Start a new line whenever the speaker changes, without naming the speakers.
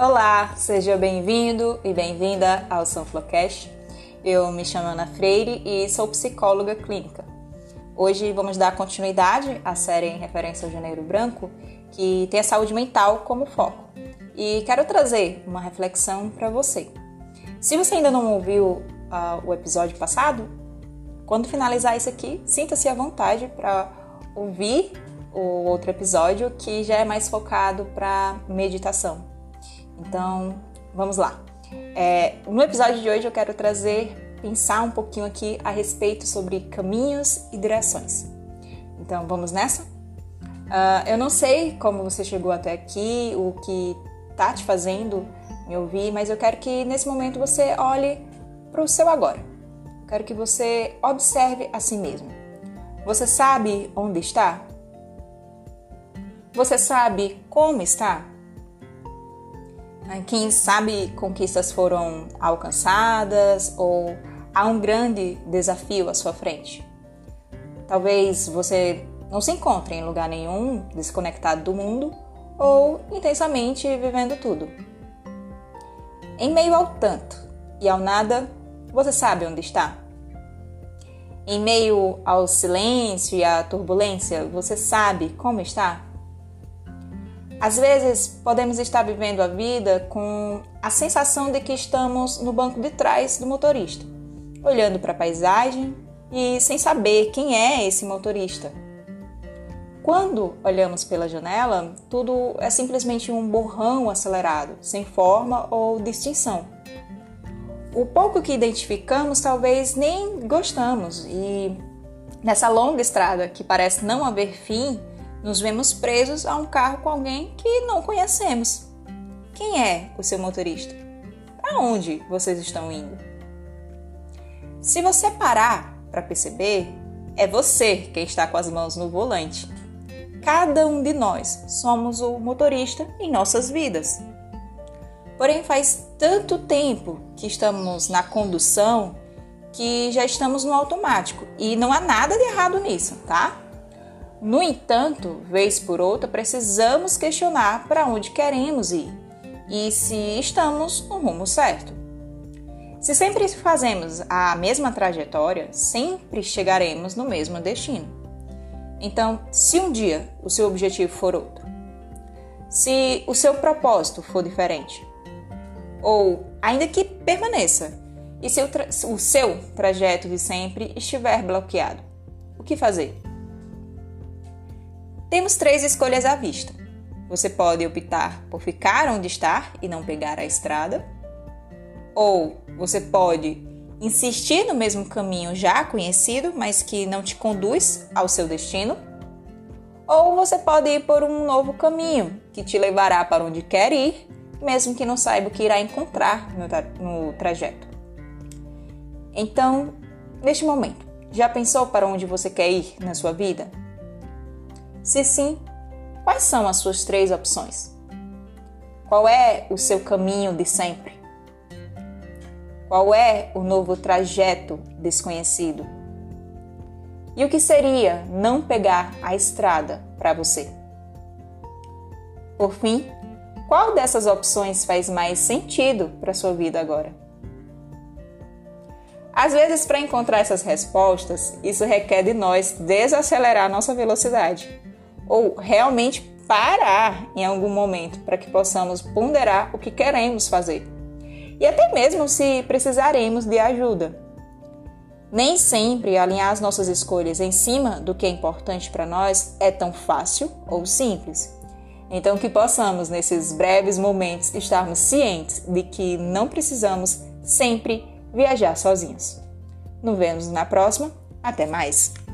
Olá, seja bem-vindo e bem-vinda ao Sunflowcast. Eu me chamo Ana Freire e sou psicóloga clínica. Hoje vamos dar continuidade à série em referência ao Janeiro Branco, que tem a saúde mental como foco. E quero trazer uma reflexão para você. Se você ainda não ouviu uh, o episódio passado, quando finalizar isso aqui, sinta-se à vontade para ouvir o outro episódio que já é mais focado para meditação. Então, vamos lá. É, no episódio de hoje eu quero trazer, pensar um pouquinho aqui a respeito sobre caminhos e direções. Então, vamos nessa? Uh, eu não sei como você chegou até aqui, o que tá te fazendo me ouvir, mas eu quero que nesse momento você olhe para o seu agora. Quero que você observe a si mesmo. Você sabe onde está? Você sabe como está? Quem sabe conquistas foram alcançadas ou há um grande desafio à sua frente? Talvez você não se encontre em lugar nenhum, desconectado do mundo ou intensamente vivendo tudo. Em meio ao tanto e ao nada, você sabe onde está? Em meio ao silêncio e à turbulência, você sabe como está? Às vezes, podemos estar vivendo a vida com a sensação de que estamos no banco de trás do motorista, olhando para a paisagem e sem saber quem é esse motorista. Quando olhamos pela janela, tudo é simplesmente um borrão acelerado, sem forma ou distinção. O pouco que identificamos talvez nem gostamos, e nessa longa estrada que parece não haver fim, nos vemos presos a um carro com alguém que não conhecemos. Quem é o seu motorista? Para onde vocês estão indo? Se você parar para perceber, é você quem está com as mãos no volante. Cada um de nós somos o motorista em nossas vidas. Porém, faz tanto tempo que estamos na condução que já estamos no automático e não há nada de errado nisso, tá? No entanto, vez por outra, precisamos questionar para onde queremos ir e se estamos no rumo certo. Se sempre fazemos a mesma trajetória, sempre chegaremos no mesmo destino. Então, se um dia o seu objetivo for outro, se o seu propósito for diferente, ou ainda que permaneça, e se o, seu trajeto de sempre estiver bloqueado, o que fazer? Temos três escolhas à vista. Você pode optar por ficar onde está e não pegar a estrada, ou você pode insistir no mesmo caminho já conhecido, mas que não te conduz ao seu destino, ou você pode ir por um novo caminho que te levará para onde quer ir, mesmo que não saiba o que irá encontrar no, tra no trajeto. Então, neste momento, já pensou para onde você quer ir na sua vida? Se sim, quais são as suas três opções? Qual é o seu caminho de sempre? Qual é o novo trajeto desconhecido? E o que seria não pegar a estrada para você? Por fim, qual dessas opções faz mais sentido para sua vida agora? Às vezes, para encontrar essas respostas, isso requer de nós desacelerar nossa velocidade ou realmente parar em algum momento para que possamos ponderar o que queremos fazer. E até mesmo se precisaremos de ajuda. Nem sempre alinhar as nossas escolhas em cima do que é importante para nós é tão fácil ou simples. Então, que possamos, nesses breves momentos, estarmos cientes de que não precisamos sempre viajar sozinhos. Nos vemos na próxima. Até mais!